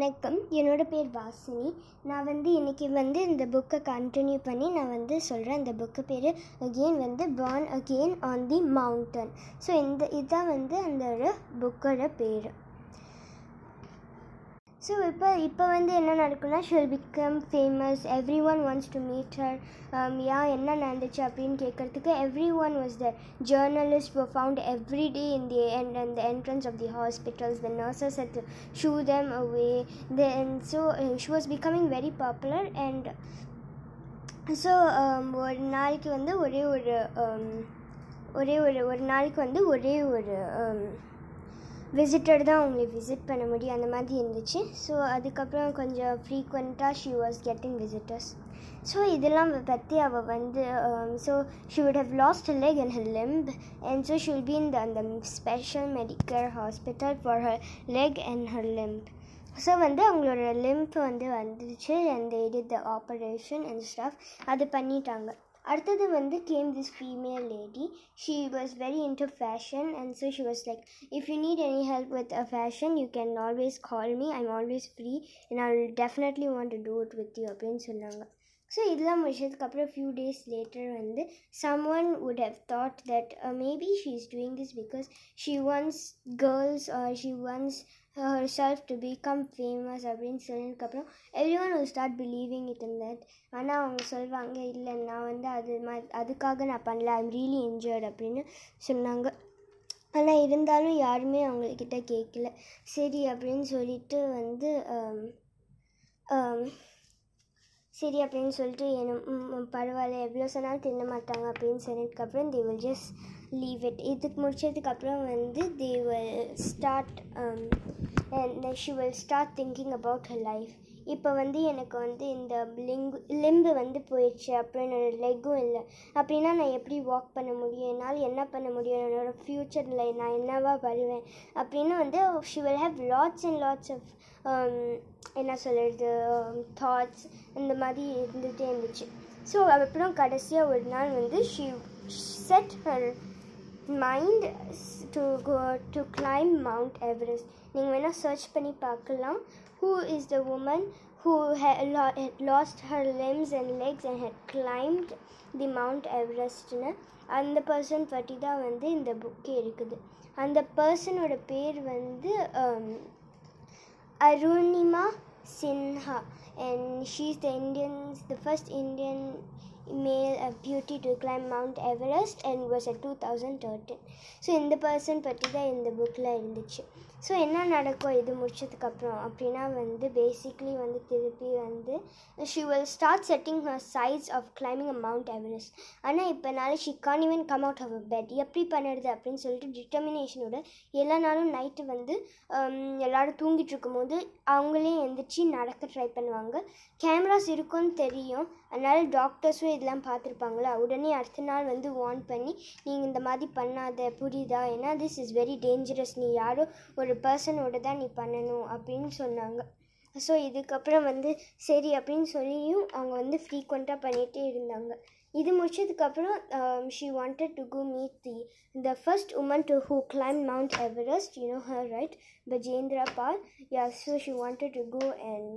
வணக்கம். என்னோட பேர் வாசினி. நான் வந்து இன்றைக்கி வந்து இந்த புக்கை கண்டினியூ பண்ணி நான் வந்து சொல்கிறேன் இந்த புக்கு பேர் அகெயின் வந்து born again on the mountain so இந்த இதுதான் வந்து அந்த புக்கோட பேர். ஸோ இப்போ இப்போ வந்து என்ன நடக்கும்னா she'll become famous everyone wants to meet her yeah என்ன நடந்துச்சு அப்படின்னு கேட்குறதுக்கு everyone was the journalist were found every day in the end and the entrance of the hospitals. The nurses had to shoo them away. Then so uh, she was becoming very popular and so ஒரு நாளைக்கு வந்து ஒரே ஒரு um, ஒரே ஒரு ஒரு நாளைக்கு வந்து ஒரே ஒரு um, விசிட்டர் தான் அவங்களை விசிட் பண்ண முடியும் அந்த மாதிரி இருந்துச்சு. ஸோ அதுக்கப்புறம் கொஞ்சம் ஃப்ரீக்வெண்ட்டாக she was getting visitors so இதெல்லாம் பற்றி அவள் வந்து so she would have lost leg and her limb and so she will be இந்த அந்த special medical hospital for her leg and her limb so வந்து அவங்களோட லிம்ப் வந்து வந்துருச்சு and edit the operation and staff அது பண்ணிட்டாங்க. அடுத்தது வந்து came this female lady she was very into fashion and so she was like if you need any help with a fashion you can always call me I'm always free and I will definitely want to do it with you அப்படின்னு சொன்னாங்க. So இதெல்லாம் முடிச்சதுக்கப்புறம் few days later வந்து someone would have thought that maybe she is doing this because she wants girls or she wants herself to become famous அப்படின்னு சொன்னதுக்கப்புறம் everyone will start believing it in that ஆனால் அவங்க சொல்லுவாங்க இல்லை நான் வந்து அது மா அதுக்காக நான் பண்ணல ஐம் ரியலி இன்ஜர்ட் அப்படின்னு சொன்னாங்க. ஆனால் இருந்தாலும் யாருமே அவங்கக்கிட்ட கேட்கல சரி அப்படின்னு சொல்லிட்டு வந்து um, um, சரி அப்படின்னு சொல்லிட்டு என்ன பரவாயில்ல. எவ்வளோ சொன்னாலும் தின்ன மாட்டாங்க அப்படின்னு சொன்னதுக்கப்புறம் they will just leave it இதுக்கு முடிச்சதுக்கப்புறம் வந்து they will start she will start thinking about her life இப்போ வந்து எனக்கு வந்து இந்த லிங்கு லிம்பு வந்து போயிடுச்சு. அப்புறம் என்னோடய லெக்கும் இல்லை. அப்படின்னா நான் எப்படி வாக் பண்ண முடியும்? என்னால் என்ன பண்ண முடியும்? என்னோடய ஃப்யூச்சரில் நான் என்னவா வருவேன்? அப்படின்னு வந்து she will have lots and lots of என்ன சொல்கிறது தாட்ஸ் um, இந்த மாதிரி இருந்துகிட்டே இருந்துச்சு. ஸோ அப்புறம் கடைசியாக ஒரு நாள் வந்து she set her mind to go to climb Mount Everest நீங்கள் வேணால் சர்ச் பண்ணி பார்க்கலாம். Who is the woman who lost her limbs and legs and head legs the Mount எவரெஸ்ட்னு அந்த பர்சன் பற்றி தான் வந்து இந்த புக்கே இருக்குது. அந்த பர்சனோட பேர் வந்து Arunima Sinha and she's the Indians the first Indian male a beauty to climb Mount Everest and was at 2013 so இந்த பர்சன் பற்றி தான் இந்த புக்கில் இருந்துச்சு. ஸோ என்ன நடக்கும்? இது முடிச்சதுக்கப்புறம் அப்படின்னா வந்து பேசிக்லி வந்து திருப்பி வந்து she will start setting her sights of climbing a Mount Everest ஆனால் இப்போனால she can't even come out of a bed எப்படி பண்ணுறது அப்படின்னு சொல்லிட்டு டிட்டர்மினேஷனோட எல்லா நாளும் நைட்டு வந்து um, எல்லோரும் தூங்கிட்டு இருக்கும்போது அவங்களே எந்திரிச்சு நடக்க ட்ரை பண்ணுவாங்க. கேமராஸ் இருக்கும்னு தெரியும். அதனால் டாக்டர்ஸும் இதெல்லாம் பார்த்துருப்பாங்களா? உடனே அடுத்த நாள் வந்து வார்ன் பண்ணி நீங்கள் இந்த மாதிரி பண்ணாத புரியுதா? ஏன்னா திஸ் இஸ் வெரி டேஞ்சரஸ் நீ யாரோ ஒரு பர்சனோட தான் நீ பண்ணணும் அப்படின்னு சொன்னாங்க. ஸோ இதுக்கப்புறம் வந்து சரி அப்படின்னு சொல்லியும் அவங்க வந்து ஃப்ரீக்வெண்ட்டாக பண்ணிகிட்டே இருந்தாங்க. இது முடிச்சதுக்கப்புறம் she wanted to go meet the the first woman to who climb Mount Everest you know her right Bachendri Pal yeah so she wanted to go and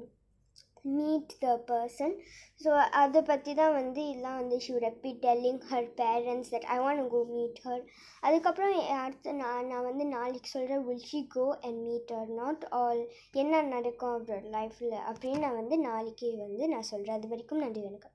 meet the person so அதை பற்றி தான் வந்து இதெல்லாம் வந்து she ரெப்பி telling her parents that I want go meet her அதுக்கப்புறம் அடுத்து நான் நான் வந்து நாளைக்கு சொல்கிறேன் will she go and meet her not all என்ன நடக்கும் அவரோட லைஃப்பில் அப்படின்னு நான் வந்து நாளைக்கு வந்து நான் சொல்கிறேன் அது வரைக்கும் நன்றி வணக்கம்.